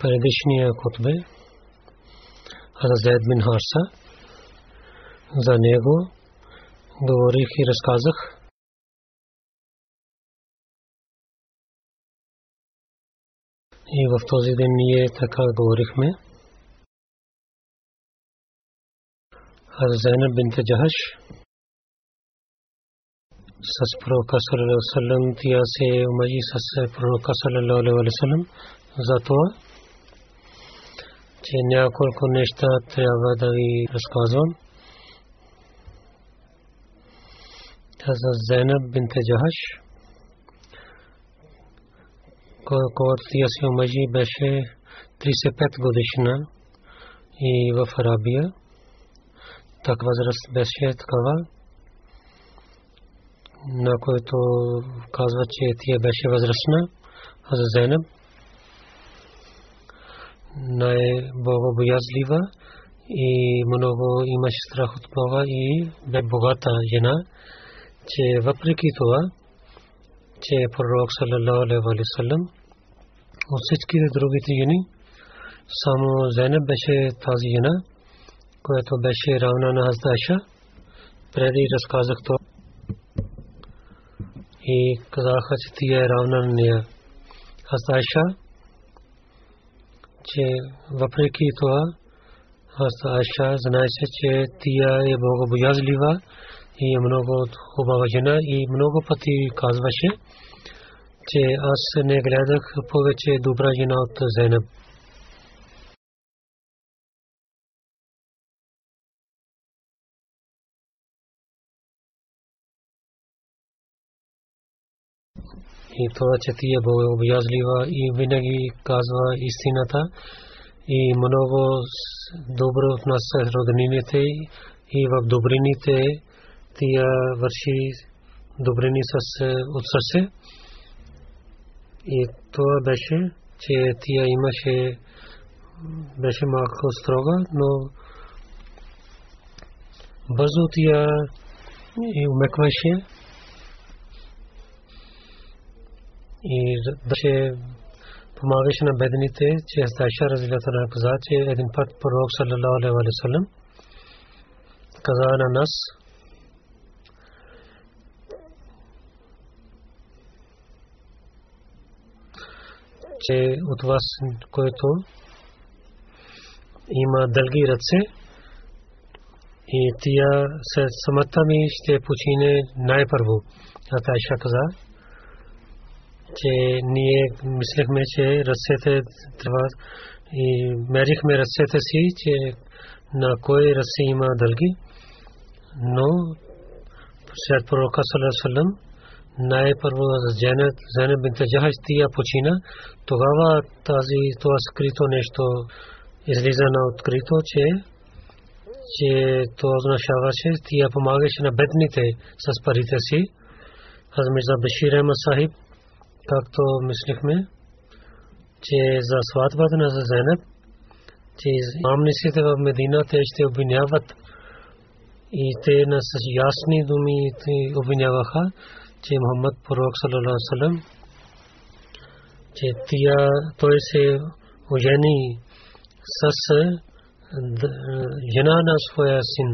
Предишния хотбе Хазрат бин Харса за него говорих и разказах и в този ден ние така говорихме Зайнаб бинт Джахаш с пророка саллалаху алейхи вассалам тя се омъжи с пророка саллалаху алейхи вассалам за това че няколко неща трябва да ви разказвам. За Зайнаб бинт Джахаш, когато тя се омъжи, беше 35 годишна и в Арабия. Так възраст беше такава, на който казва, че тя беше възрастна, за Зайнаб най-богобоязлива и много имаше страх от Бога и бе богата жена, че въпреки това, че пророк саллалаху алейхи ва саллям от всичките другите жени, само Зайнаб беше тази жена, която беше равна на Хаздайша. Преди разказах това и казаха, че тя е равна на нея. Хаздайша че въпреки това Айша знаеше, че тя е богобоязлива и е много хубава жена и много пъти казваше, че аз не гледах повече добра жена от Зайнаб. И това, че ти е богобоязлива и винаги казва истината и много добро в нас роднините и в добрините тия върши добрини с от сърце. И това беше, че тия имаше беше малко строга, но бързо тия и умекваше и беше помагаше на бедните, че Астайша разилата на каза, че един път пророк саллалаху алейхи ва саллям каза на нас, че от вас, който има дълги ръце и тия след самата ми ще почине най-първо. Атайша каза, че ние мислехме, че ръцете трябва и мерихме ръцете си, че на кой ръце има дълги, но след пророка Салам най-първо Зенет бинта Джахаш тия почина, тогава тази, това скрито нещо излиза на открито, че, че това означаваше, тия помагаше на бедните с парите си. Аз Мирза Башир Ема Сахиб, както мислихме, че за сватбата на Зенет, че амнисите в Медина те ще обвиняват и те на с ясни думи обвиняваха, че Мухаммад пророк саллалаху алейhi че тия той се ожени с жена на своя син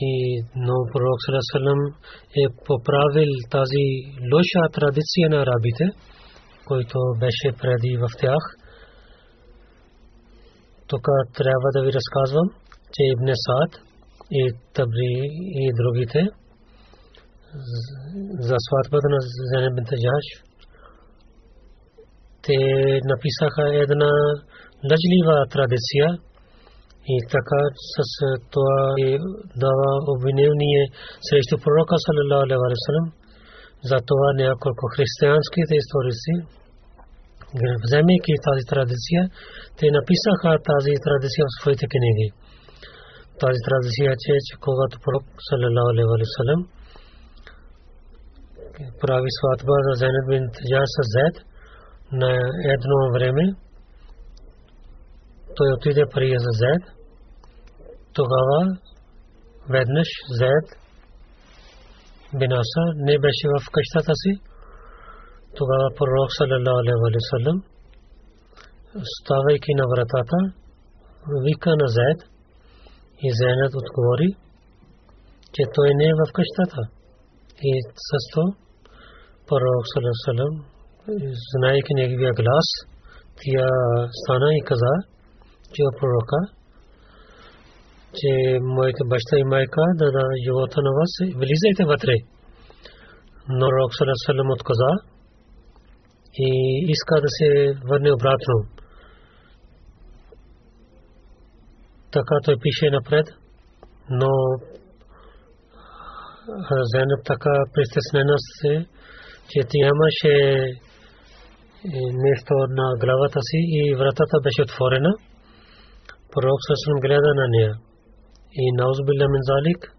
и но пророк саллалаху е поправил тази лоша традиция на арабите, който беше преди в тях. Тук трябва да ви разказвам, че Ибн Саад и Табри и другите за сватбата на Зенеб Джаш. Те написаха една лъжлива традиция и така с това дава обвинение срещу пророка саллалаху алейхи ва саллям. За това няколко християнските историци вземайки тази традиция, те написаха тази традиция в своите книги. Тази традиция е, че когато пророк саллалаху алейхи прави сватба за Зайнаб бин Джаш с на едно време. Той отиде при за Зед. Тогава веднъж Зед бин Аса не беше в къщата си. Тогава пророк саллалаху алейхи ва саллям ставайки на вратата вика на Зед и Зейнат отговори, че той не е в къщата. И с това пророк салам, знаейки неговия глас, тя стана и каза, че е пророка, че моите баща и майка да да живота на вас, влизайте вътре. Но пророк салам отказа и иска да се върне обратно. Така той пише напред, но Зенеб така притеснена се, че нямаше нещо на главата си и вратата беше отворена. Пророк Сасалам гледа на нея. И наузбилля мин залик,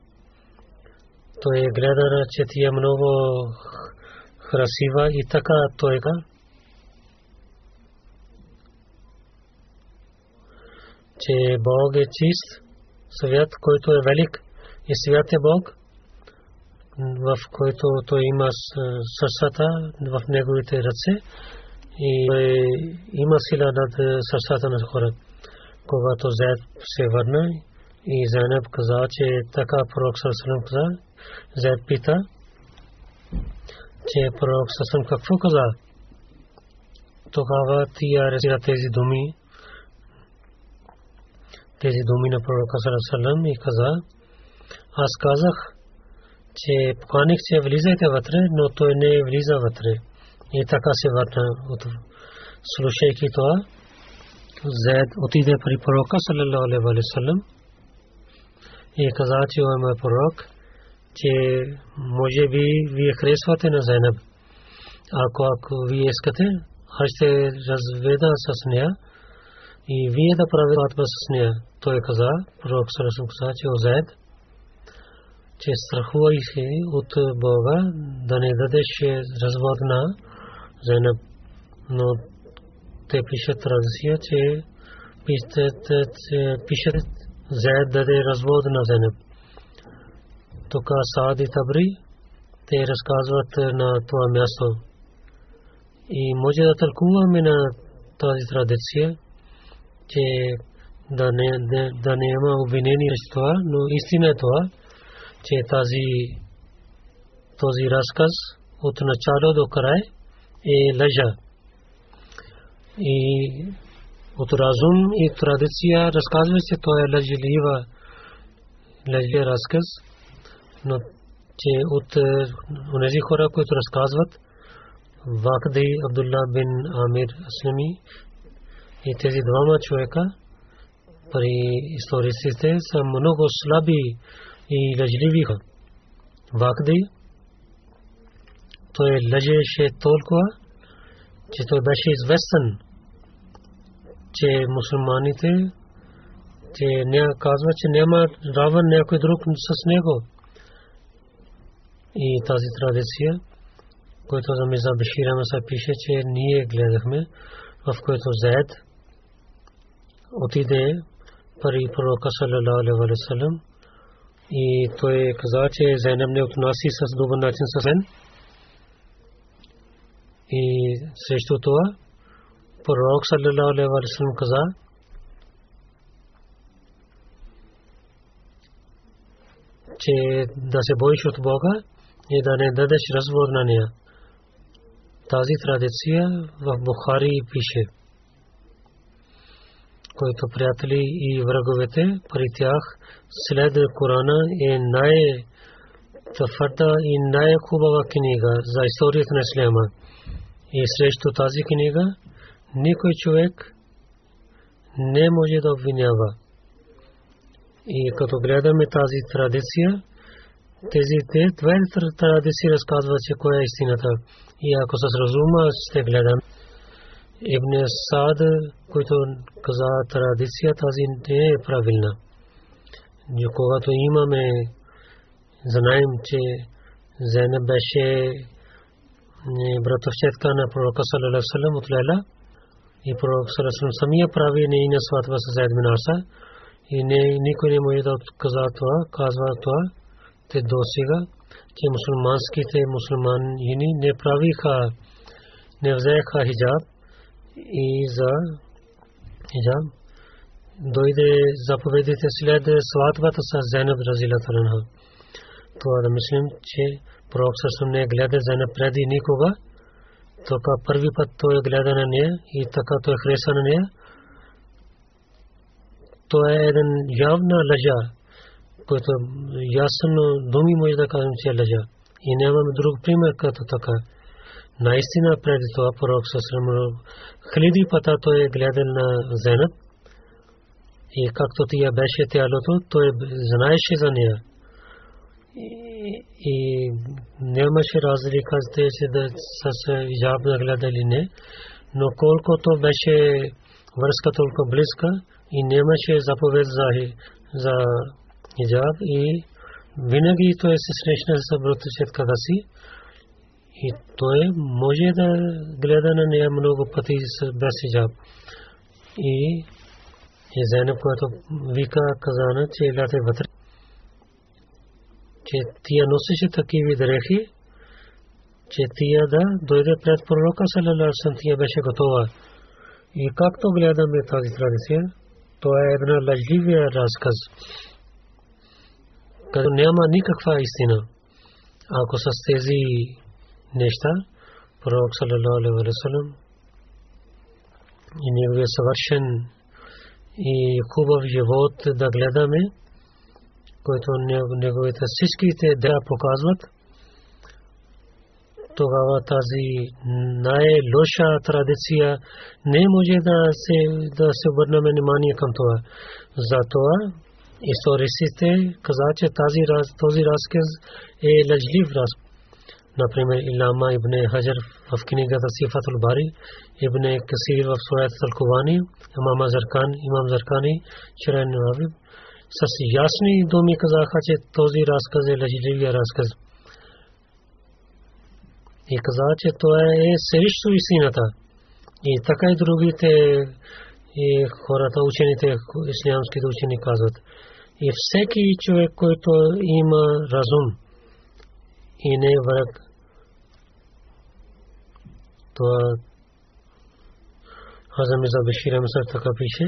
той гледа, че тя много красива и така той ка. че Бог е чист, свят, който е велик и свят е Бог в който той има сърцата в неговите ръце и има сила над сърцата на хора. Когато Зайд се върна и Зайнаб каза, че така пророк Сърсалам каза, Зайд пита, че пророк Сърсалам какво каза? Тогава тия резира тези думи, тези думи на пророка Сърсалам и каза, аз казах, че поканих, че влизайте вътре, но той не влиза вътре. И така се върна от слушайки това. Зед отиде при пророка, саллалаху алейхи и каза, че о мой пророк, че може би вие харесвате на Зайнаб. Ако, ако вие искате, аз ще разведа с нея и вие да правите с нея. Той каза, пророк Сарасум каза, че о Зайд, че страхувайки от Бога да не дадеш развод на Зайнаб. Но те пишат традиция, че пишат Зайд даде развод на Зайнаб. Тук Саади Табри те разказват на това място. И може да тълкуваме на тази традиция, че да не, да не има обвинение с това, но истина е това, че тази този разказ от начало до край е лъжа. И от разум и традиция разказва се, това е лъжлива лъжлив разказ, но че от тези хора, които разказват, Вакди Абдулла бин Амир Аслами и тези двама човека при историците са много слаби и лъжливи. Вакди той лъжеше толкова, че той беше известен, че мусулманите, че не казва, че няма равен някой друг с него. И тази традиция, който за Миза Бешира Маса пише, че ние гледахме, в който Заед отиде при пророка саллалаху алейхи ва саллям и той каза, че Зайнаб не отнаси с добър начин с мен. И срещу това пророк саллалаху алейхи ва саллям каза, че да се боиш от Бога и да не дадеш развод на нея. Тази традиция в Бухари пише, който приятели и враговете при тях след Корана е най твърда и най-хубава книга за историята на Ислама. И срещу тази книга никой човек не може да обвинява. И като гледаме тази традиция, тези две традиции разказват, че коя е истината. И ако с разума ще гледам, Ибн Сад, който каза традиция, тази не е правилна. И когато имаме, знаем, че Зайнаб беше братовчетка на пророка Лела и пророк Салалалаху самия прави нейния сватба с Зайд Минаса и не, никой не може да отказа това, казва това, те досега, че мусулманските мусулмани не правиха, не взеха хиджаб и за хиджаб дойде заповедите след сватбата с Зайнаб Разилатарана. Това да мислим, че пророк също не гледа Зайнаб преди никога, така първи път той гледа на нея и така той хреса на нея то е един явна лъжа, който ясно думи може да кажем, че е лъжа. И нямаме друг пример като така. Наистина преди това пророк Сасрам хиляди пъта той е гледал на Зенаб и както тия беше тялото, той знаеше за нея. И нямаше разлика с тези да с ижаб да гледали не, но колкото беше връзка толкова близка, и нямаше заповед за, за хиджаб и винаги той се срещна с братовчетката си и той може да гледа на нея много пъти без хиджаб. И и Зайнаб, която вика казана, че еляте вътре, че тия носеше такива дрехи, че тия да дойде пред пророка, салалаласам, тия беше готова. И както гледаме тази традиция, това е една лъжливия разказ, като няма никаква истина. Ако с тези неща, пророк ва саллям и неговия съвършен и хубав живот да гледаме, който неговите всичките дела показват, тогава тази най-лоша традиция не може да се, да се обърнем внимание към това. Затова историците каза, че тази, този разказ е лъжлив разказ. Например, Илама ибн Хаджар в книгата Сифатул Бари, ибн Касир в Сурат Талкувани, имам Заркан, имам Заркани, Ширан Навиб, с ясни думи казаха, че този разказ е лъжливия разказ и каза, че това е срещу истината. И така и другите и хората, учените, ислямските учени казват. И всеки човек, който има разум и не е враг, това Хазам за Бешир така пише,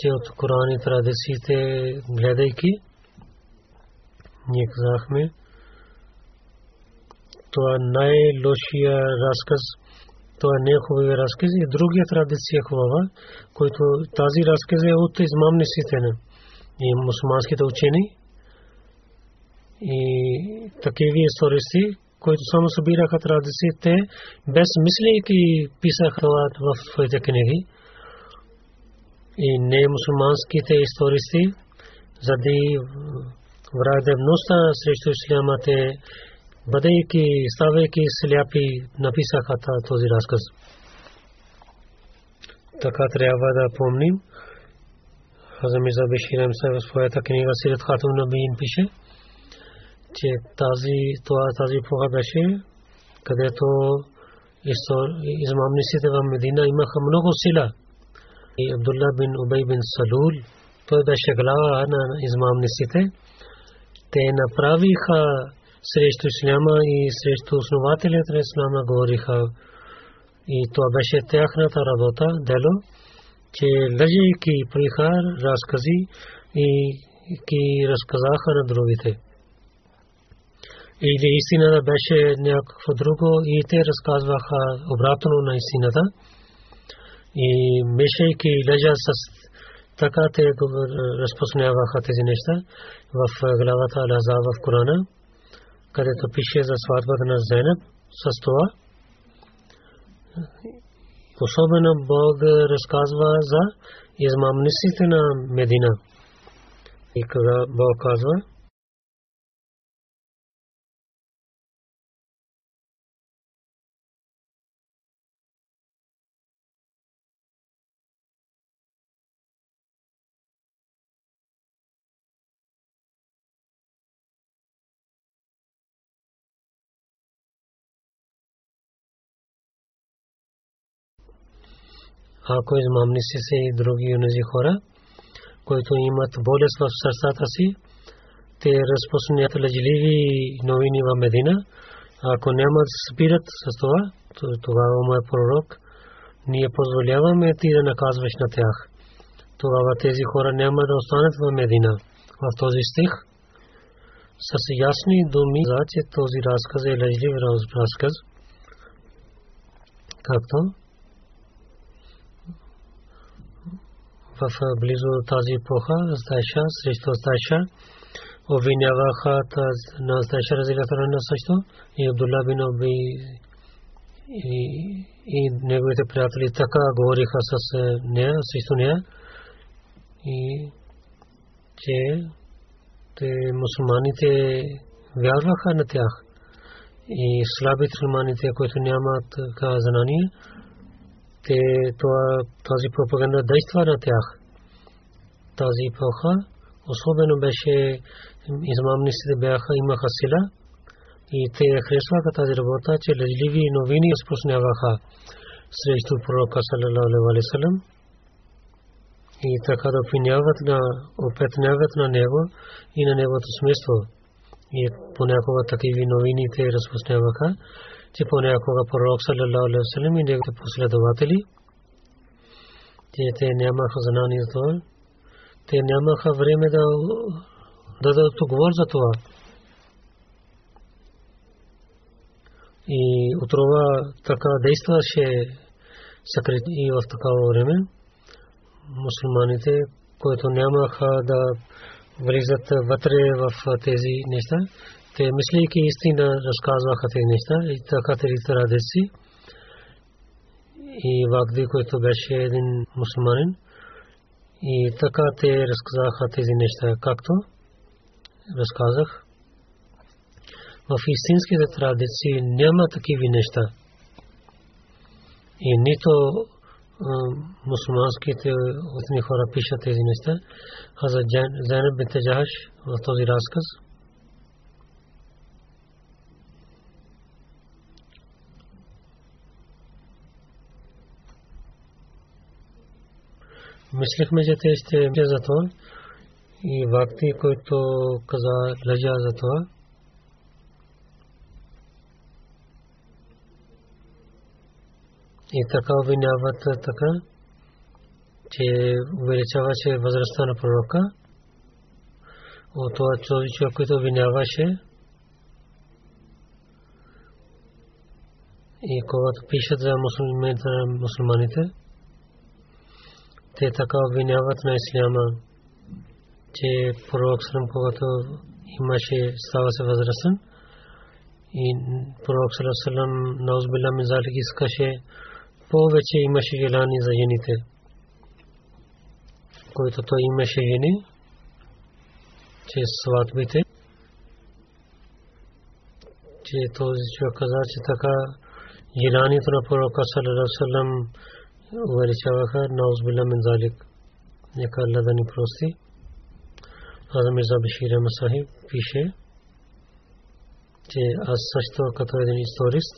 че от Коран и традициите гледайки, ние казахме, това най-лошия разказ, това е хубавия разказ и другия традиция е хубава, който тази разказ е от измамниците на и мусулманските учени и такива истористи, които само събираха традициите, без мислейки писаха в своите книги. И не мусулманските истористи, заради враждебността срещу исляма, те бъдейки, ставайки сляпи, написаха този разказ. Така трябва да помним. Хазамиза Беширем се в своята книга Сират Хатун Набиин пише, че тази, това, тази епоха беше, където измамниците в Медина имаха много сила. И Абдулла бин Убей бин Салул, той беше глава на измамниците. Те направиха срещу Исляма и срещу основателите на Ислама говориха. И това беше тяхната работа, дело, че лъжейки приха разкази и ги разказаха на другите. Или истината беше някакво друго и те разказваха обратно на истината. И мешайки лъжа с така те разпространяваха тези неща в главата Алаза в Корана където пише за сватбата на Зенеб с това. Особено Бог разказва за измамниците на Медина. И кога Бог казва, ако измамници са и други онези хора, които имат болест в сърцата си, те разпространят лъжливи новини в Медина. Ако няма да спират с това, тогава мой пророк, ние позволяваме ти да наказваш на тях. Тогава тези хора няма да останат в Медина. В този стих с ясни думи за че този разказ е лъжлив разказ. Както в близо тази епоха, Стайша срещу Стайша, обвиняваха на Стайша разилата на също и Абдулла бин Оби и неговите приятели така говориха с нея, срещу нея. И че те мусулманите вярваха на тях. И слабите мусулманите, които нямат знание, те тази пропаганда действа на тях. Тази епоха особено беше измамниците бяха, имаха сила и те харесваха тази работа, че лъжливи новини разпространяваха срещу пророка салалаху алейхи салам и така да обвиняват на опетняват на него и на неговото смисъл. И понякога такива новини те разпространяваха че понякога пророк саллалаху алейхи и неговите последователи те нямаха знание за това. Те нямаха време да дадат за това. И отрова така действаше съкрит и в такава време. Мусулманите, които нямаха да влизат вътре в тези неща, те мислейки истина разказваха тези неща и така тези традиции. И Вагди, който беше един мусулманин, и така те разказаха тези неща, както разказах. В истинските традиции няма такива неща. И нито мусулманските отни хора пишат тези неща. Хаза Зайнаб бинте Джахаш в този разказ Мислехме, че те ще ме за това. И вакти, който каза лъжа за това. И така обвиняват така, че увеличаваше възрастта на пророка. От това човек, който обвиняваше, и когато пишат за мусулманите, те така обвиняват на исляма, че пророк Салам, когато имаше, става се възрастен, и пророк Салам на Узбилла Мизалик искаше повече имаше желани за жените, който той имаше жени, че сватбите, че този човек каза, че така желанието на пророка салам увеличаваха на узбилла min zalik. Нека Allah да ни прости. Азам Мирза Бишир Масахиб пише, че аз също като един историст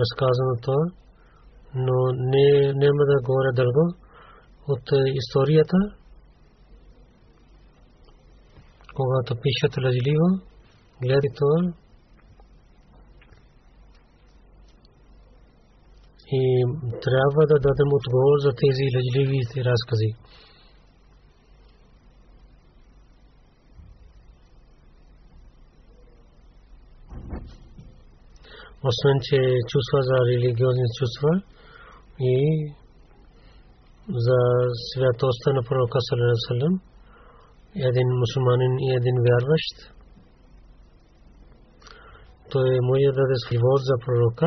разказано това, но не, няма да говоря дълго от историята, когато пишат лъжливо, гледай това, и трябва да дадем отговор за тези лъжливи разкази. освен че чувства за религиозни чувства и за святостта на пророка саллалаху един мусулманин и един вярващ той може да даде живот за пророка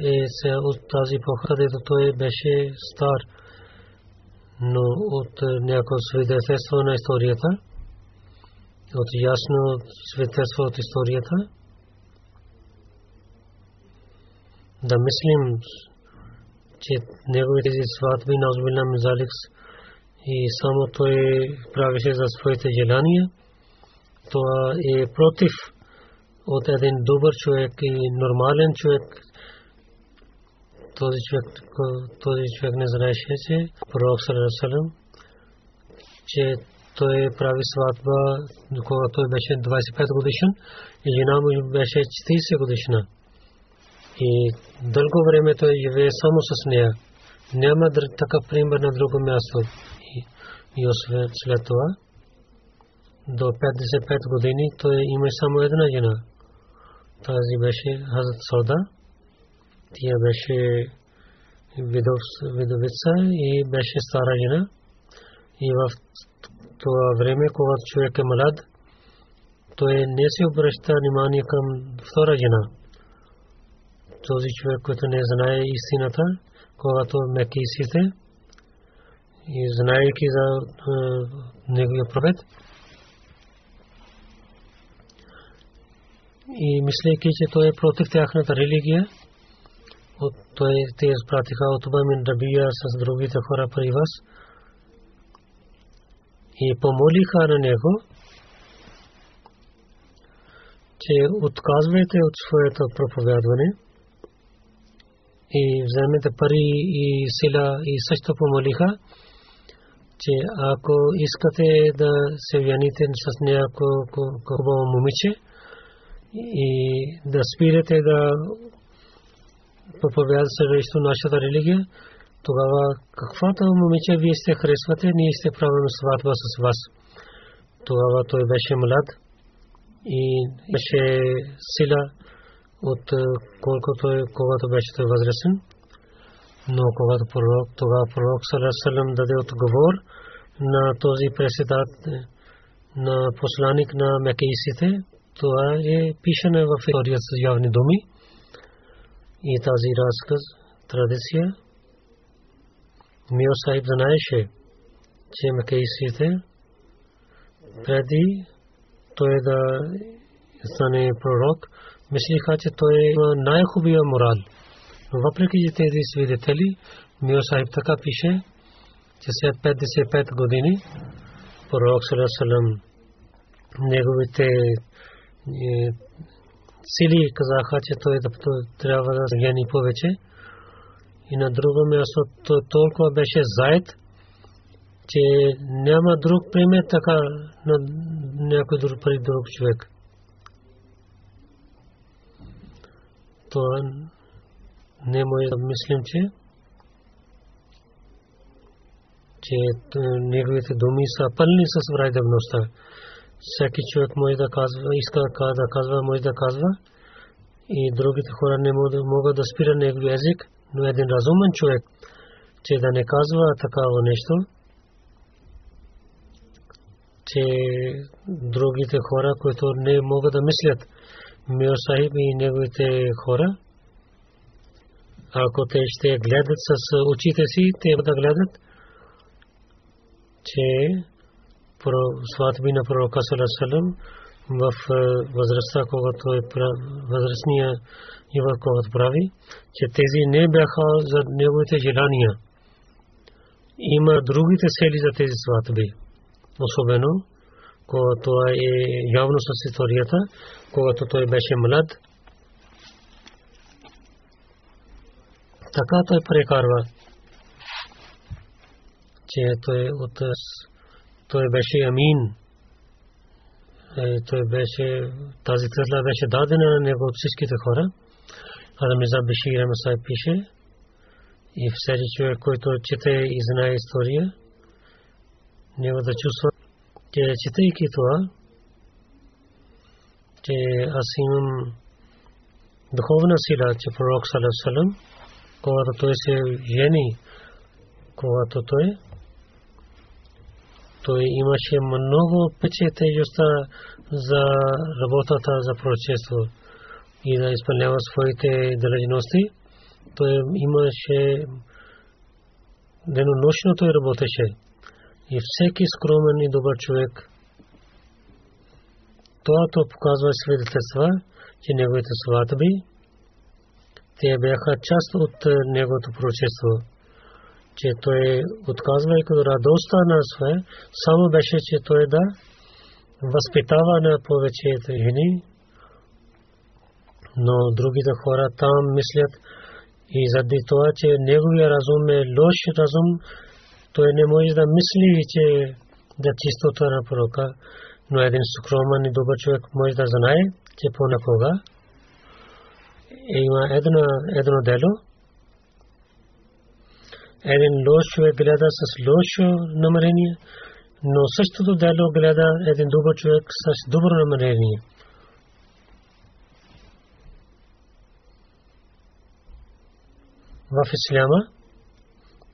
е от тази епоха, където той беше стар, но от някои свидетелство на историята, от ясно свидетелство от историята, да мислим, че неговите сватби на Озбилна Мизаликс и само той правеше за своите желания, това е против от един добър човек и нормален човек. Този човек, този човек не знаеше, че пророк Салам, че той прави сватба, когато той беше 25 годишен и жена му беше 40 годишна. И дълго време той живее само с нея. Няма такъв пример на друго място. И освен след това, до 55 години той има само една жена. Тази беше Хазрат Сауда. Тя беше видовица и беше стара жена. И в това време, когато човек е млад, той не се обръща внимание към втора жена този човек, който не знае истината, когато мекисите и знаеки за неговия правед и мислейки, че той е против тяхната религия, той те изпратиха от Убамин Рабия с другите хора при вас. И помолиха на него, че отказвайте от своето проповядване – и вземете пари и сила. И също помолиха, че ако искате да се вяните с някакво хубаво момиче и да спирате да проповядате срещу нашата религия, тогава каквато момиче вие сте харесвате, ние сте правим сватба с вас. Тогава той беше млад и беше сила от колкото е, когато беше той възрастен. Но когато пророк, тогава пророк Салам даде отговор на този преседат, е, на посланик на Мекейсите, това е пишено в историята с явни думи. И тази разказ, традиция, Мио Сахиб знаеше, че Мекейсите преди той да стане пророк, мислиха, че той има най-хубавия морал. Но въпреки че тези свидетели, Мио Сахиб така пише, че след 55 години пророк Салам неговите е, сили казаха, че той трябва да гени повече. И на друго място толкова беше заед, че няма друг пример така на някой друг при друг човек. това не може да мислим, че че неговите думи са пълни с враждебността. Всеки човек може да казва, иска да казва, може да казва. И другите хора не могат да спират неговия език, но един разумен човек, че да не казва такава нещо, че другите хора, които не могат да мислят, Мио Сахиб и неговите хора, ако те ще гледат с очите си, те да гледат, че сватби на пророка Салесалем в възрастта, когато е възрастния и в когато прави, че тези не бяха за неговите желания. Има другите цели за тези сватби. Особено, когато е явно с историята, когато той беше млад, така той прекарва, че той от той беше амин. Е, той беше, тази титла беше дадена на него от всичките хора. Адам Миза Бешир Масай пише и всеки човек, който чете и знае история, него да чувства, че четейки това, че аз имам духовна сила, че пророк Салам, когато той се жени, когато той той имаше много печетежността за работата за пророчество и да изпълнява своите дължности. Той имаше денонощно той работеше. И всеки скромен и добър човек то показва свидетелства, че неговите сватби те бяха част от неговото пророчество че той отказвайки радостта на свое, само беше, че той да възпитава на повече жени, но другите хора там мислят и заради това, че неговия разум е лош разум, той не може да мисли, че да чистота на пророка, но един скромен и добър човек може да знае, че понякога има едно, едно дело, един лош човек гледа с лошо намерение, но същото дело гледа един добър човек с добро намерение. В Исляма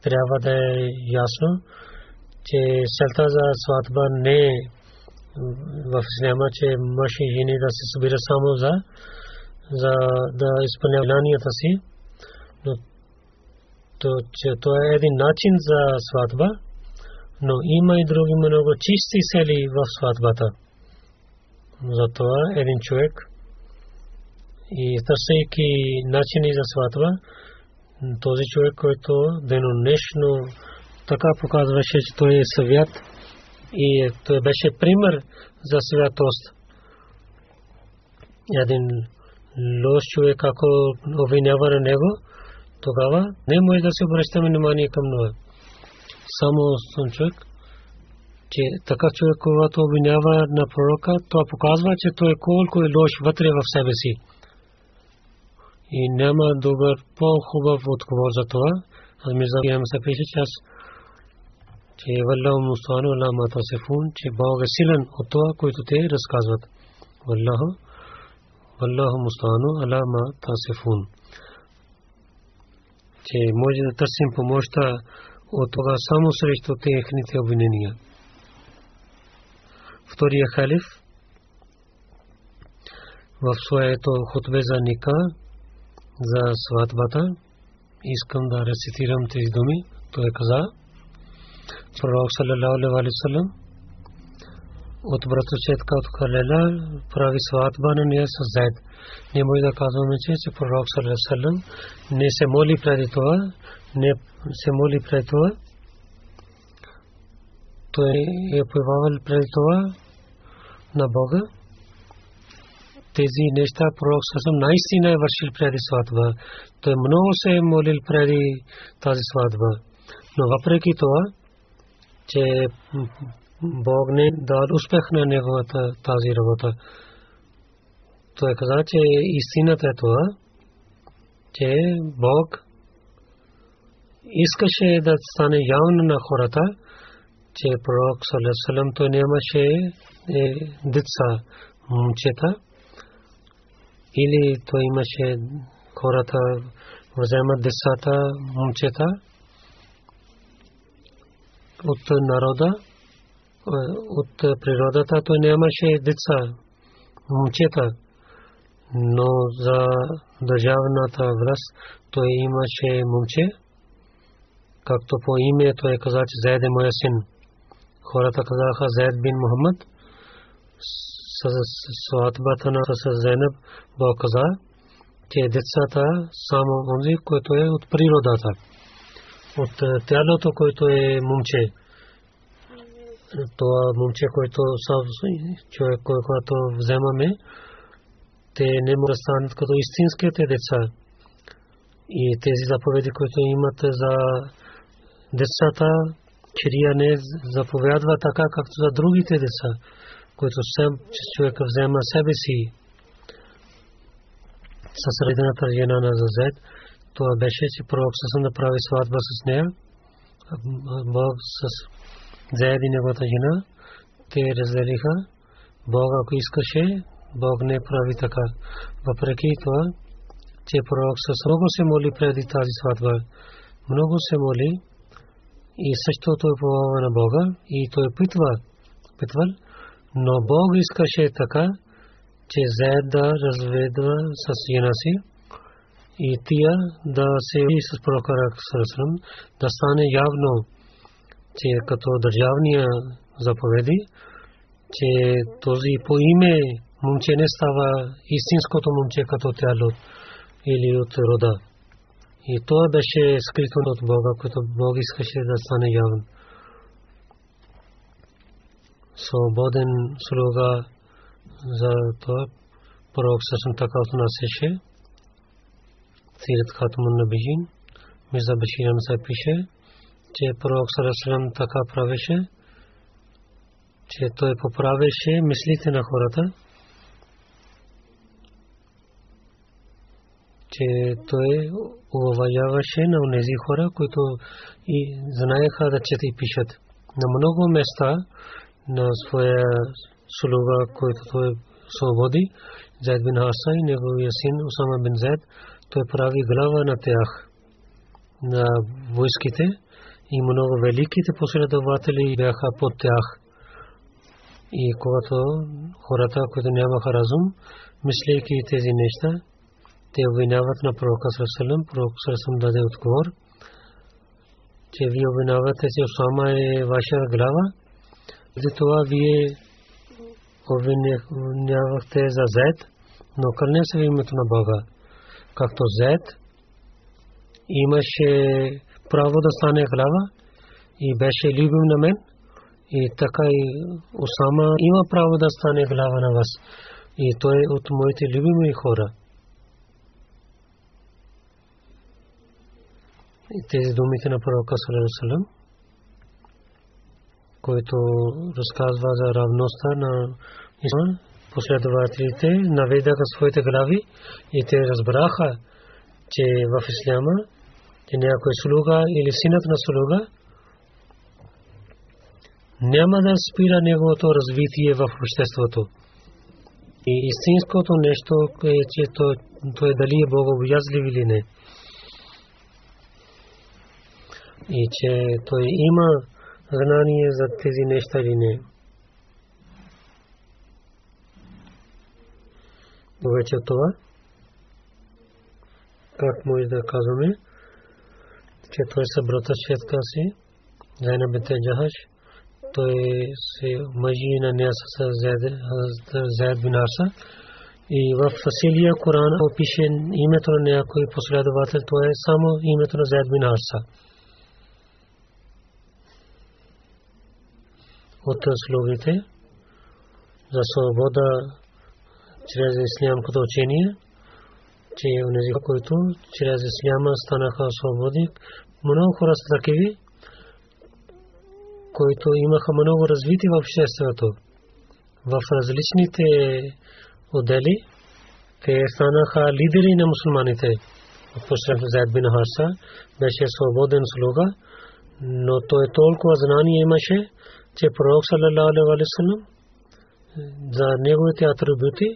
трябва да е ясно, че целта за сватба не е в Исляма, че мъж и жени да се събира само за, за да изпълняват си, то, че то е един начин за сватба, но има и други много чисти сели в сватбата. Затова един човек и търсейки начини за сватба, този човек, който денонешно така показваше, че той е свят и той беше пример за святост. Един лош човек, ако обвинява на него, тогава не може да се обръщаме внимание към него. Само съм човек, че така човек, когато обвинява на пророка, това показва, че той е колко е лош вътре в себе си. И няма добър, по-хубав отговор за това. Аз ми забивам се пише, че аз че Валлаху Мустану Аллах Матасифун, че Бог е силен от това, което те разказват. Валлаху Валлаху Мустану Аллах Матасифун че може да търсим помощта от това само срещу техните обвинения. Втория халиф в своето хотбе за ника за сватбата искам да рецитирам тези думи. Той каза, пророк саллалаху алейхи ва саллям от братовчетка от Халела прави сватба на нея с Зайд. Не може да казваме, че, пророк Салесалем не се моли преди това, не се моли преди това. Той е появавал преди това на Бога. Тези неща пророк Салесалем наистина е вършил преди сватба. Той много се е молил преди тази сватба. Но въпреки това, че Бог не дал успех на неговата тази работа. Той каза, че истината е това, че Бог искаше да стане явно на хората, че пророк Салесалем той нямаше е, деца, момчета. или той имаше хората вземат децата, момчета от народа, от природата, той нямаше деца, момчета, но за държавната власт той имаше момче, както по име той каза, че Заед е моя син. Хората казаха Заед бин Мухаммад сватбата на с Зейнаб Бог каза, че децата само онзи, който е от природата, от тялото, което е момче. Това момче, което човек, който вземаме, те не могат да станат като истинските деца. И тези заповеди, които имат за децата, чирия не заповядва така, както за другите деца, които сам човек взема себе си. С редената жена на Зазет, това беше, че пророк със да прави сватба с нея. Бог с Заед и неговата жена, те разделиха. Бог, ако искаше, Бог не прави така. Въпреки това, че пророк с много се моли преди тази сватба. Много се моли и също той повава на Бога и той питва, питвал, но Бог искаше така, че заед да разведва с жена си и тия да се и с пророка Сарасрам да стане явно, че като държавния заповеди, че този по име момче не става истинското момче като тяло или от рода. И това беше скрито от Бога, което Бог искаше да стане явен. Свободен слуга за това пророк също така отнасяше. Сират Хатмун Набижин, Миза Баширам се пише, че пророк Сарасалам така правеше, че той поправеше мислите на хората че той уважаваше на тези хора, които и знаеха да четат и пишат. На много места на своя слуга, който той свободи, Зайд бин Хаса и неговия син Усама бин Зайд, той прави глава на тях, на войските и много великите последователи бяха под тях. И когато хората, които нямаха разум, мислейки тези неща, те обвиняват на пророка Сърсалем, пророк Сърсалем даде отговор, че вие обвинявате, че Осама е ваша глава, затова вие обвинявахте за Зед, но кълне се в името на Бога. Както Зед имаше право да стане глава и беше любим на мен, и така и Осама има право да стане глава на вас. И той е от моите любими хора. Тези думите на пророка Салам, който разказва за равността на Ислам, последователите наведаха своите глави и те разбраха, че в Исляма, че някой слуга или синът на слуга няма да спира неговото развитие в обществото. И истинското нещо е, че той дали е богобоязлив или не. И че той има знание за тези неща или не. Повече това, как може да казваме, че той се брата четка си, Зайна бите Джахаш, той се мъжи на нея с Заед бин Арса. И в Фасилия Коран опише името на някой последовател, това е само името на Заед бин от слугите за свобода чрез ислям като учение, че онези, които чрез исляма станаха свободи, много хора са такива, които имаха много развитие в обществото. В различните отдели те станаха лидери на мусулманите. Посред Зайд бин Харса беше свободен слуга, но той толкова знание имаше, че пророк саллалаху алейхи васалам за неговите атрибути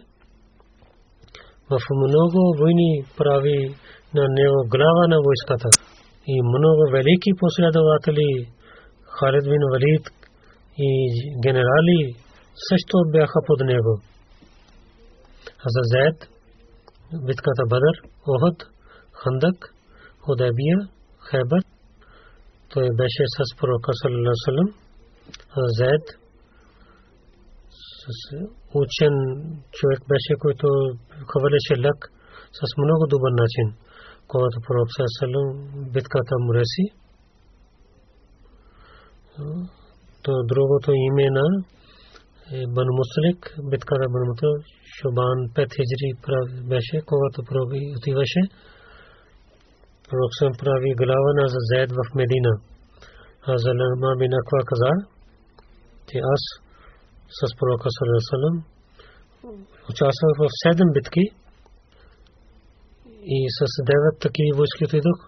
в много войни прави на него глава на войската. И много велики последователи Халид бин Валид и генерали също бяха под него. За Зайд, битката Бадър, Охот, Хандак, Худайбия, Хайбар, той беше с пророка саллаллаху Зайд учен човек беше, който хвърляше лък с много добър начин. Когато пророк саллаллаху битката Муреси, то другото име на Бан Муслик, битката Бан Муслик, Шобан 5 хиджри беше, когато пророк отиваше. Пророк прави глава на Заед в Медина. А Залама бин Аква каза, че аз с пророка Салам участвах в 7 битки и с 9 такива войски отидох,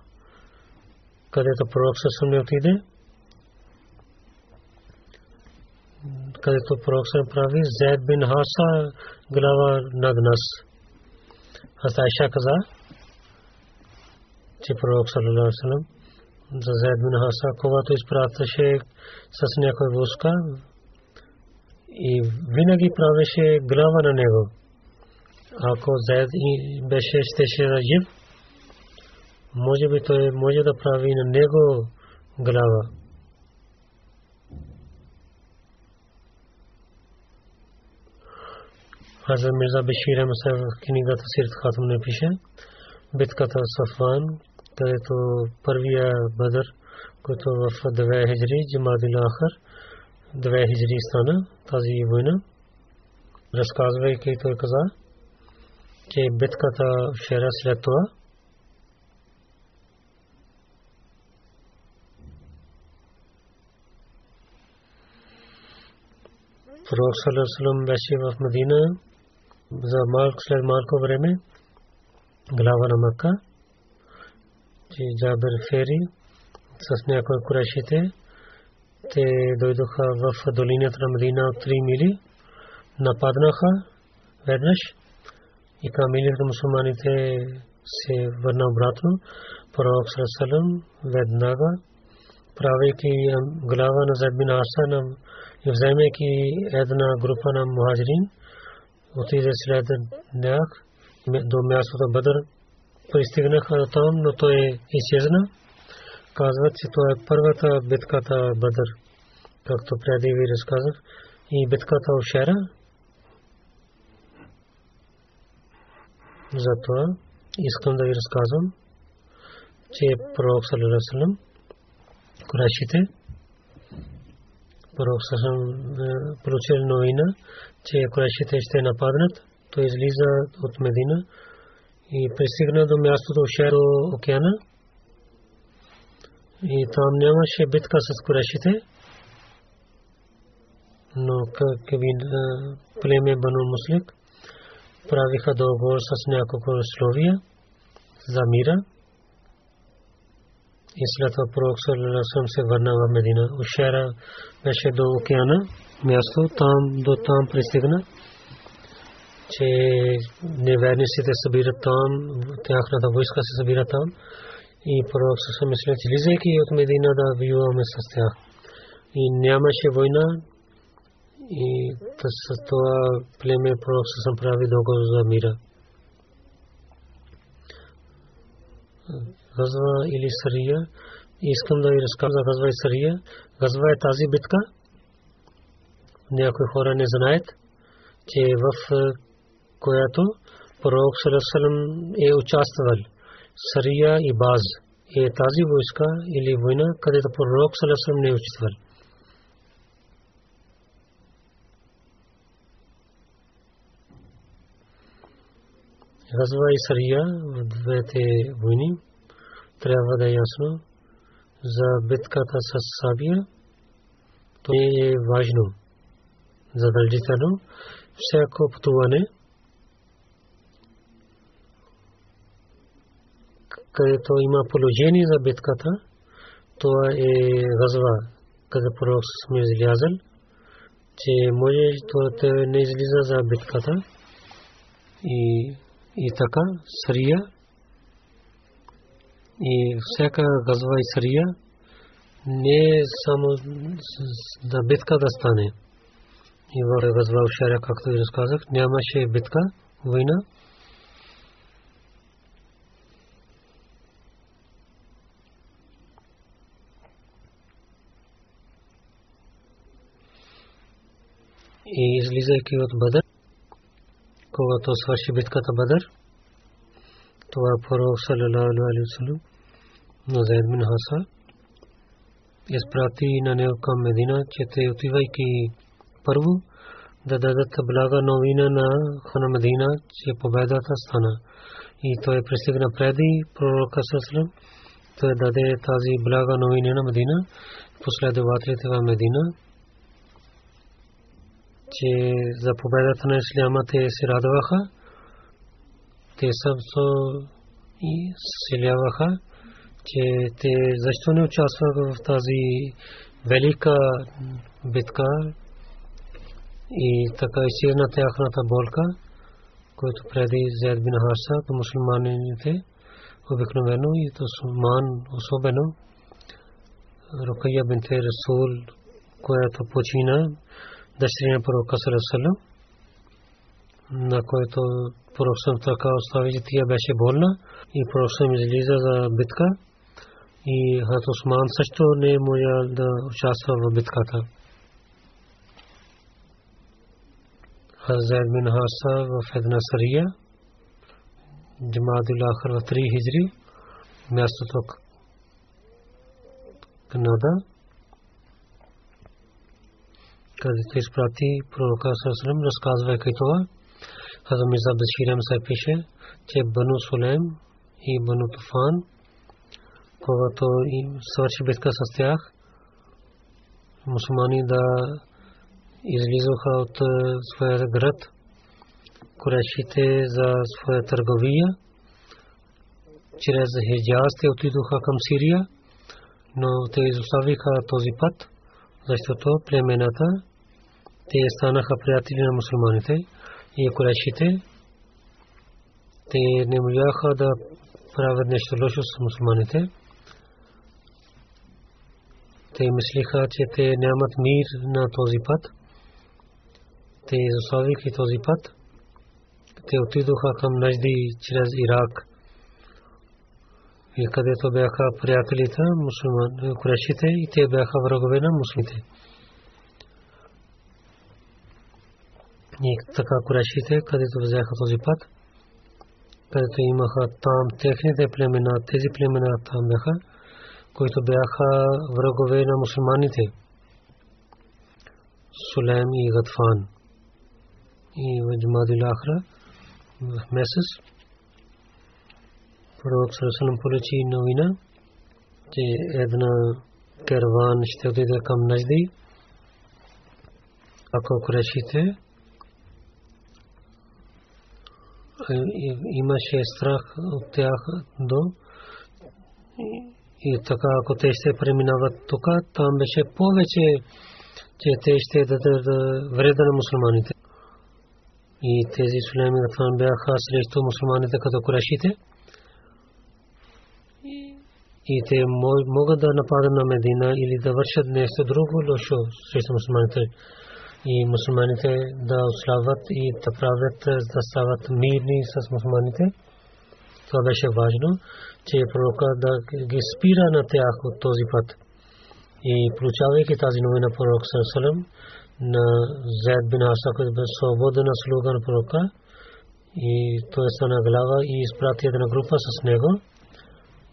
където пророк Салам не отиде. където пророк се прави Зайд бин Хаса глава над нас. Аз Айша каза, че пророк саллалаху алейhi за Зайд бин Хаса, когато изпращаше с някой войска и винаги правеше глава на него. Ако Зайд беше щеше да жив, може би той може да прави на него глава. Хазар Мирза Бешир Амсар в книгата Сирт Хатам не. Битката Сафван, където първия Бадър, който в 2 хиджри, Джамадил Ахар, 2 хиджри стана тази война. Разказвайки той каза, че битката вчера след това Пророк Салам беше в Медина за малко след малко време глава на Макка, че Джабер Фери с някои курешите те дойдоха в долината на Медина от 3 мили, нападнаха веднъж и камилите мусулманите се върна обратно. Пророк Салам веднага правейки глава на Забин Асан и вземайки една група на мухаджирин, отиде след тях до мястото Бадър. Пристигнаха там, но той изчезна. Казват, че това е първата битката Бадър, както преди ви разказах. И битката Ошера. Затова искам да ви разказвам, че пророк Салалалалалалам, Курашите, пророк Салалалалалам получил новина, че Курайшите ще нападнат, той излиза от Медина и пристигна до мястото Шеро океана. И там нямаше битка с Курайшите, но племе Бану Муслик правиха договор с няколко условия за мира. И след това пророк се върна в Медина. Ушера беше до океана място, там до там пристигна, че неверниците събират там, тяхната войска се събира там и пророк се мисля, че лизайки от Медина да воюваме с тях. И нямаше война и с това племе пророк се прави договор за мира. Газва или Сария, искам да ви разкажа за Газва и Сария. Газва е тази битка, някои хора не знаят, че в която пророк Салесалам е участвал. Сария и Баз е тази войска или война, където пророк Салесалам не е участвал. Газва и Сария в двете войни трябва да е ясно за битката с Сабия. То е важно задължително всяко пътуване, където има положение за битката, това е газва, къде пророк сме излязал, че може това не излиза за битката и И така, Сария и всяка газва и Сария не е само да битка да стане. И в газва в Шаря, както ви разказах, нямаше битка, война. И излизайки от Бадър, когато свърши битката Бадър, това пророк саллалаху алейхи васалам на Зайд бин Хаса изпрати на него към Медина, че те отивайки първо да дадат блага новина на хана Медина, че победата стана. И той пристигна преди пророка саллалаху той даде тази блага новина на Медина, последователите в Медина, че за победата на Исляма те се радваха. Те също и селяваха, че те защо не участваха в тази велика битка и така изчезна тяхната болка, който преди Зед бин Харса по мусулманите обикновено и то Суман особено Рукая бинте Расул, която почина дъщеря пророка Салесалем, на който пророк съм така остави, че тя беше болна и пророк съм излиза за битка и Хат Осман също не е можа да участва в битката. Хазер бин Хаса в една сария, Джамадул Ахр в 3 хиджри, мястото Канада, където изпрати пророка Сърсалем, разказвайки това, Хазам Мирза Баширам се пише, че Бану Сулем и Бану Туфан, когато свърши битка с тях, мусулмани да излизаха от своя град, корешите за своя търговия, чрез Хиджаз те отидоха към Сирия, но те изоставиха този път, защото племената те станаха приятели на мусулманите и курешите. Те не можаха да правят нещо лошо с мусулманите. Те мислиха, че те нямат мир на този път. Те изоставиха този път. Те отидоха към Нажди чрез Ирак. И където бяха приятелите, мусулман, курешите, и те бяха врагове на мусулманите. И така Курешите, където взеха този път, където имаха там техните племена, тези племена там бяха, които бяха врагове на мусулманите. Сулем и Гатфан. И в Джумадил Ахра, в месец, пророк Сарасалам получи новина, че една карван ще отиде към Нажди, ако Курешите имаше страх от тях до и така ако те ще преминават тук, там беше повече, че те ще дадат вреда на мусулманите. И тези сулеми Гафан бяха срещу мусулманите като курешите. И те могат да нападат на Медина или да вършат нещо друго лошо срещу мусулманите и мусулманите да ослават и да правят, да стават мирни с мусулманите. Това беше важно, че пророка да ги спира на тях от този път. И получавайки тази новина пророк Сърсалам на Зайд бин Аса, който бе свободна слуга на пророка, и той стана глава и изпрати една група с него.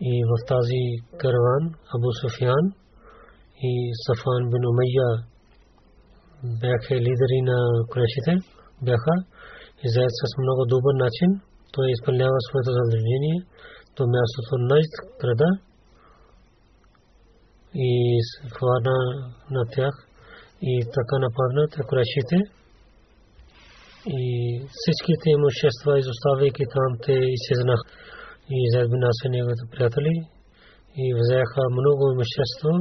И в тази караван Абу Суфиян и Сафан бин Умайя бяха лидери на курешите, бяха и заед с много добър начин. Той изпълнява своето задължение до мястото Найд града и хвана на тях. И така нападна те курешите и всичките имущества изоставяйки там те изчезнаха и заед бин неговите приятели и взеха много имущество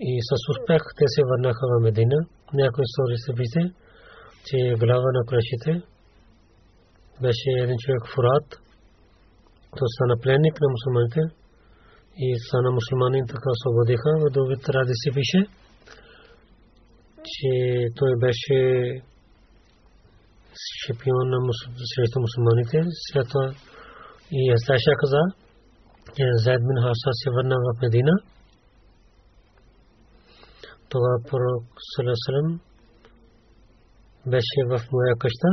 и с успех те се върнаха в Медина. Някои истории се пише, че глава на крашите беше един човек Фурат. Той стана пленник на мусулманите и стана мусулманин, така освободиха. В други традиции пише, че той беше шампион на мусулманите. След това и Асташа каза, че Зайд бин Хаса се върна в Медина. Това пророк Салесалем беше в моя къща.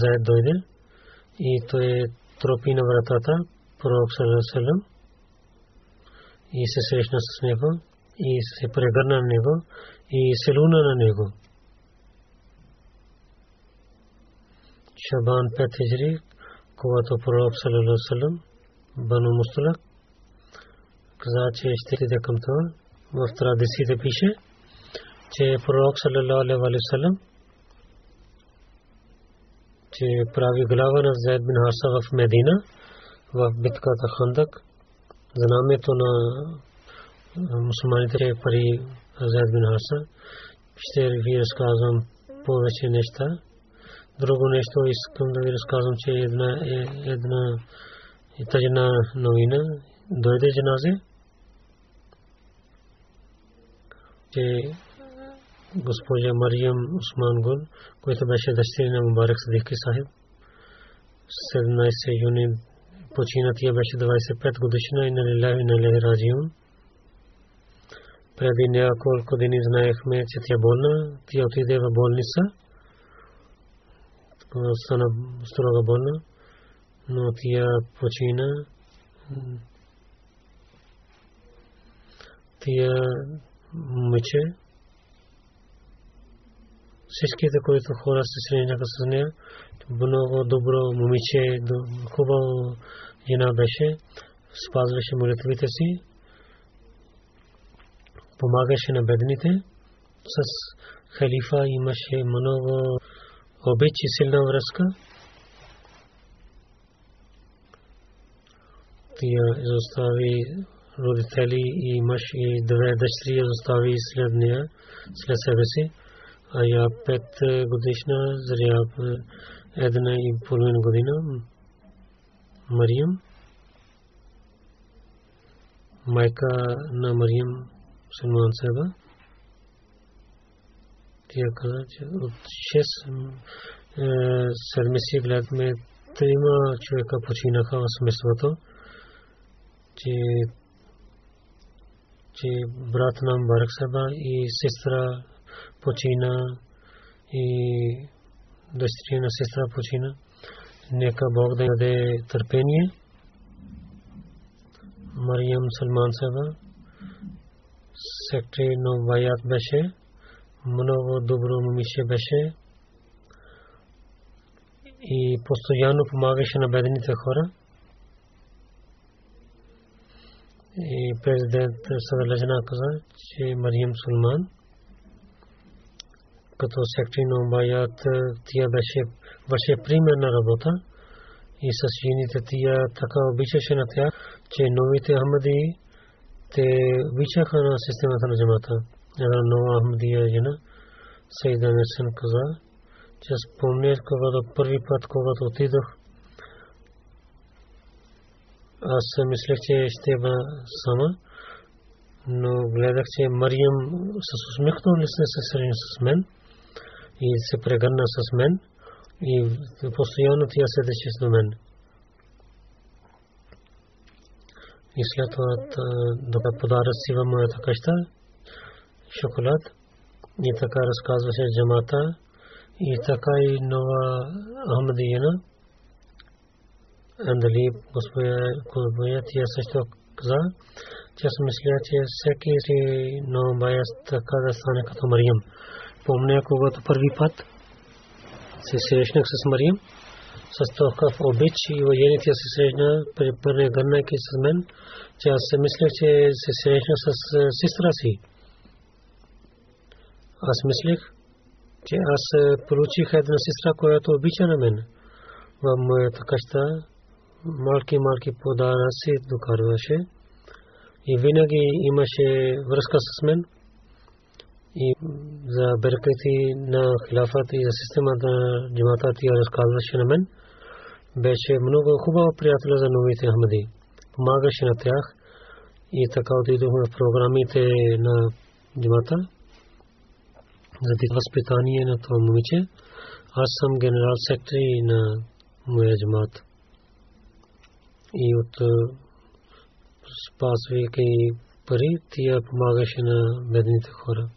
Зайд дойде и той тропи на вратата. Пророк Салесалем и се срещна с него и се прегърна на него и се луна на него. Шабан 5 хиджри, когато пророк Салесалем Бану Мусталак каза, че ще иде към това. В традициите пише, че пророк саллалаху алейхи васалам че прави глава на Зайд бин Хаса в Медина в битката Хандак. Знамето на мусулманите е пари Зайд бин Хаса. Ще ви разказвам повече неща. Друго нещо искам да ви разказвам, че една, е, една тази новина дойде джаназе, че госпожа Мариям Усман Гул, която беше дъщеря на Мубарак Садики Сахиб, 17 юни почина, тя беше 25 годишна и на Лилах на Лилах. Преди няколко дни знаехме, че тя болна. Тя отиде в болница. Стана строго болна но тя почина. Тя мъче. Всичките, които хора се срещнаха с нея, много добро момиче, хубаво жена беше, спазваше молитвите си, помагаше на бедните. С халифа имаше много обич и силна връзка. тия изостави родители и мъж и две дъщери изостави след нея, след себе си. А я пет годишна, зря една и половина година, Мариям, майка на Мариям Сулман Себа. Тя каза, че от 6 седмици гледахме трима човека починаха в семейството че че брат нам Барак Саба и сестра почина и дъщеря на сестра почина. Нека Бог да даде търпение. Мариям Салман Саба сектори на Ваят беше. Много добро момиче беше. И постоянно помагаше на бедните хора. и президент Садалажана каза, че Мариям Сулман като сектори на Умбаят тя беше върши примерна работа и с жените тя така обичаше на тях, че новите Ахмади те обичаха на системата на джамата. Нова Ахмадия жена, Сайда Несен каза, че спомня, когато първи път, когато отидох аз мислех, че ще бъда сама, но гледах, че Мариям с усмихнал ли се срещна с мен и се прегърна с мен и постоянно тя седеше с мен. И след това да подарък си в моята къща шоколад и така разказваше джамата и така и нова Ахмадиена дали господа тия също каза, че аз мисля, че всеки си но бая така да стане като Мариям. Помня, когато първи път се срещнах с Мариям, с такъв обич и военни тя се срещна, пърне гърнайки с мен, че аз се мислех, че се срещна с сестра си. Аз мислех, че аз получих една сестра, която обича на мен. В моята къща малки малки подаръци докарваше. И винаги имаше връзка с мен. И за беркати на хилафат и за системата на джамата тя разказваше на мен. Беше много хубава приятел за новите Ахмади. Помагаше на тях. И така отидохме в програмите на джамата за възпитание на това момиче. Аз съм генерал сектори на моя джамат. И от спасвайки пари, тя помагаше на бедните хора.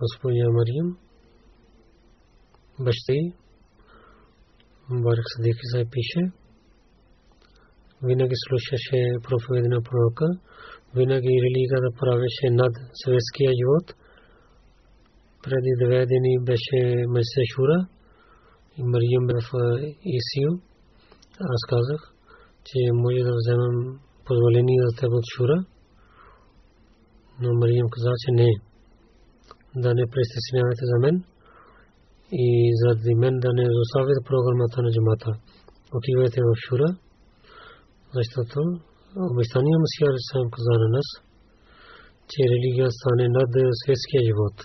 Госпожа Мариям, баща й, Барак Садики се пише, винаги слушаше проповеди на пророка, винаги религията правеше над светския живот. Преди две дни беше Месе Шура и Мариям в Исио. Аз казах, че може да вземам позволение за теб от Шура. Но Мариям каза, че не да не престеснявате за мен и заради мен да не изоставите програмата на джамата. Отивайте в Шура, защото обещания Масия сам каза на нас, че религия стане над светския живот.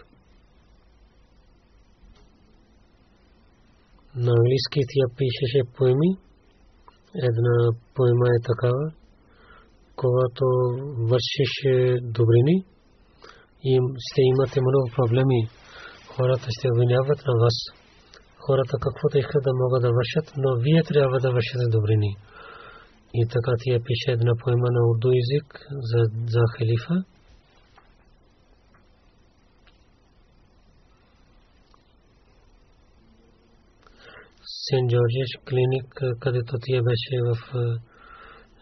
На английски тя пишеше поеми. Една поема е такава, когато вършиш добрини, и ще имате много проблеми. Хората ще обвиняват на вас. Хората каквото искат да могат да вършат, но вие трябва да вършите добрини. И така тия пише една поема на урду език за, за халифа. Сен Джорджиш клиник, където тия беше в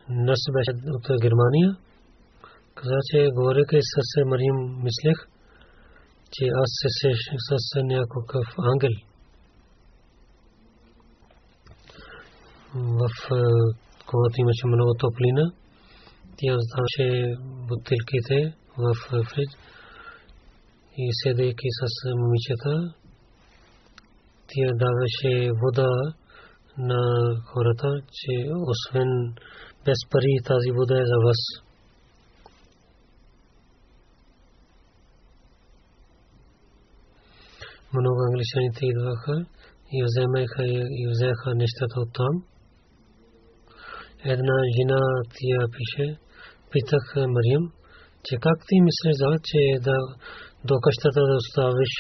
Нърс беше от Германия каза, че говорейки с Марим, мислех, че аз се срещах с някакъв ангел. В когато имаше много топлина, тя оставаше бутилките в фриж и седейки с момичета, тя даваше вода на хората, че освен без пари тази вода е за вас. Много англичаните идваха и вземаха и взеха нещата от там. Една жена тия пише, питах Мариям, че как ти мислиш за че да до къщата да оставиш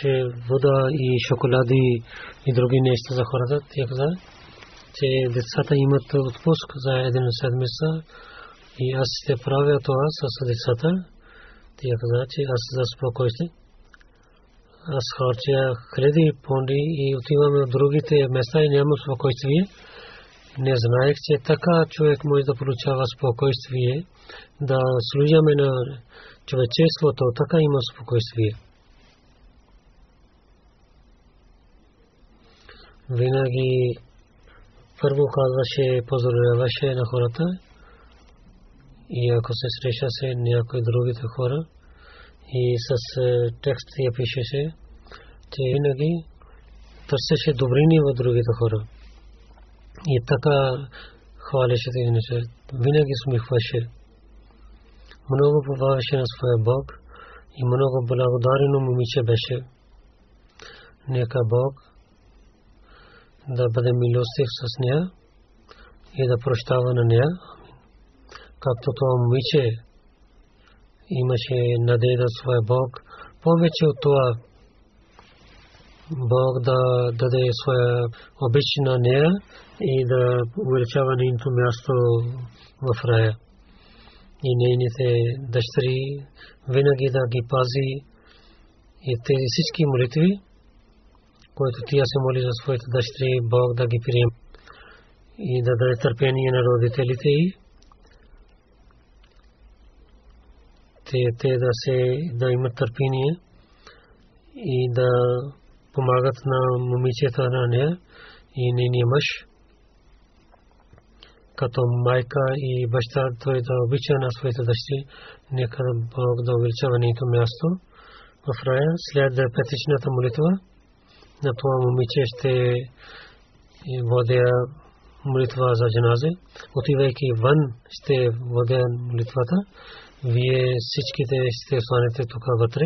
вода и шоколади и други неща за хората. Тя каза, че децата имат отпуск за един седмица и аз ще правя това с децата. Тя каза, че аз за спокойствие аз харча хиляди понди и отиваме в другите места и няма спокойствие. Не знаех, че така човек може да получава спокойствие, да служаме на човечеството, така има спокойствие. Винаги първо казваше, поздравяваше на хората и ако се срещаше някои другите хора, и с текст я пишеше, че винаги търсеше добрини в другите хора. И така хвалеше неща. Винаги смихваше. Много поваваше на своя Бог и много благодарено момиче беше. Нека Бог да бъде милостив с нея и да прощава на нея. Както това момиче имаше надежда своя Бог. Повече от това Бог да даде своя обич на нея и да увеличава нейното място в рая. И нейните дъщери винаги да ги пази и тези всички молитви, които тя се моли за своите дъщери, Бог да ги приеме и да даде търпение на родителите й те, да, се, да имат търпение и да помагат на момичета на нея и нейния мъж. Като майка и баща той да обича на своите дъщери, нека Бог да увеличава нейното място в рая. След петичната молитва на това момиче ще водя молитва за джаназе. Отивайки вън ще водя молитвата. Вие всичките ще останете тук вътре.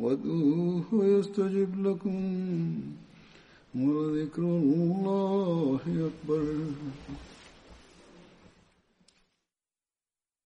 وادعوه يستجب لكم ولذكر الله أكبر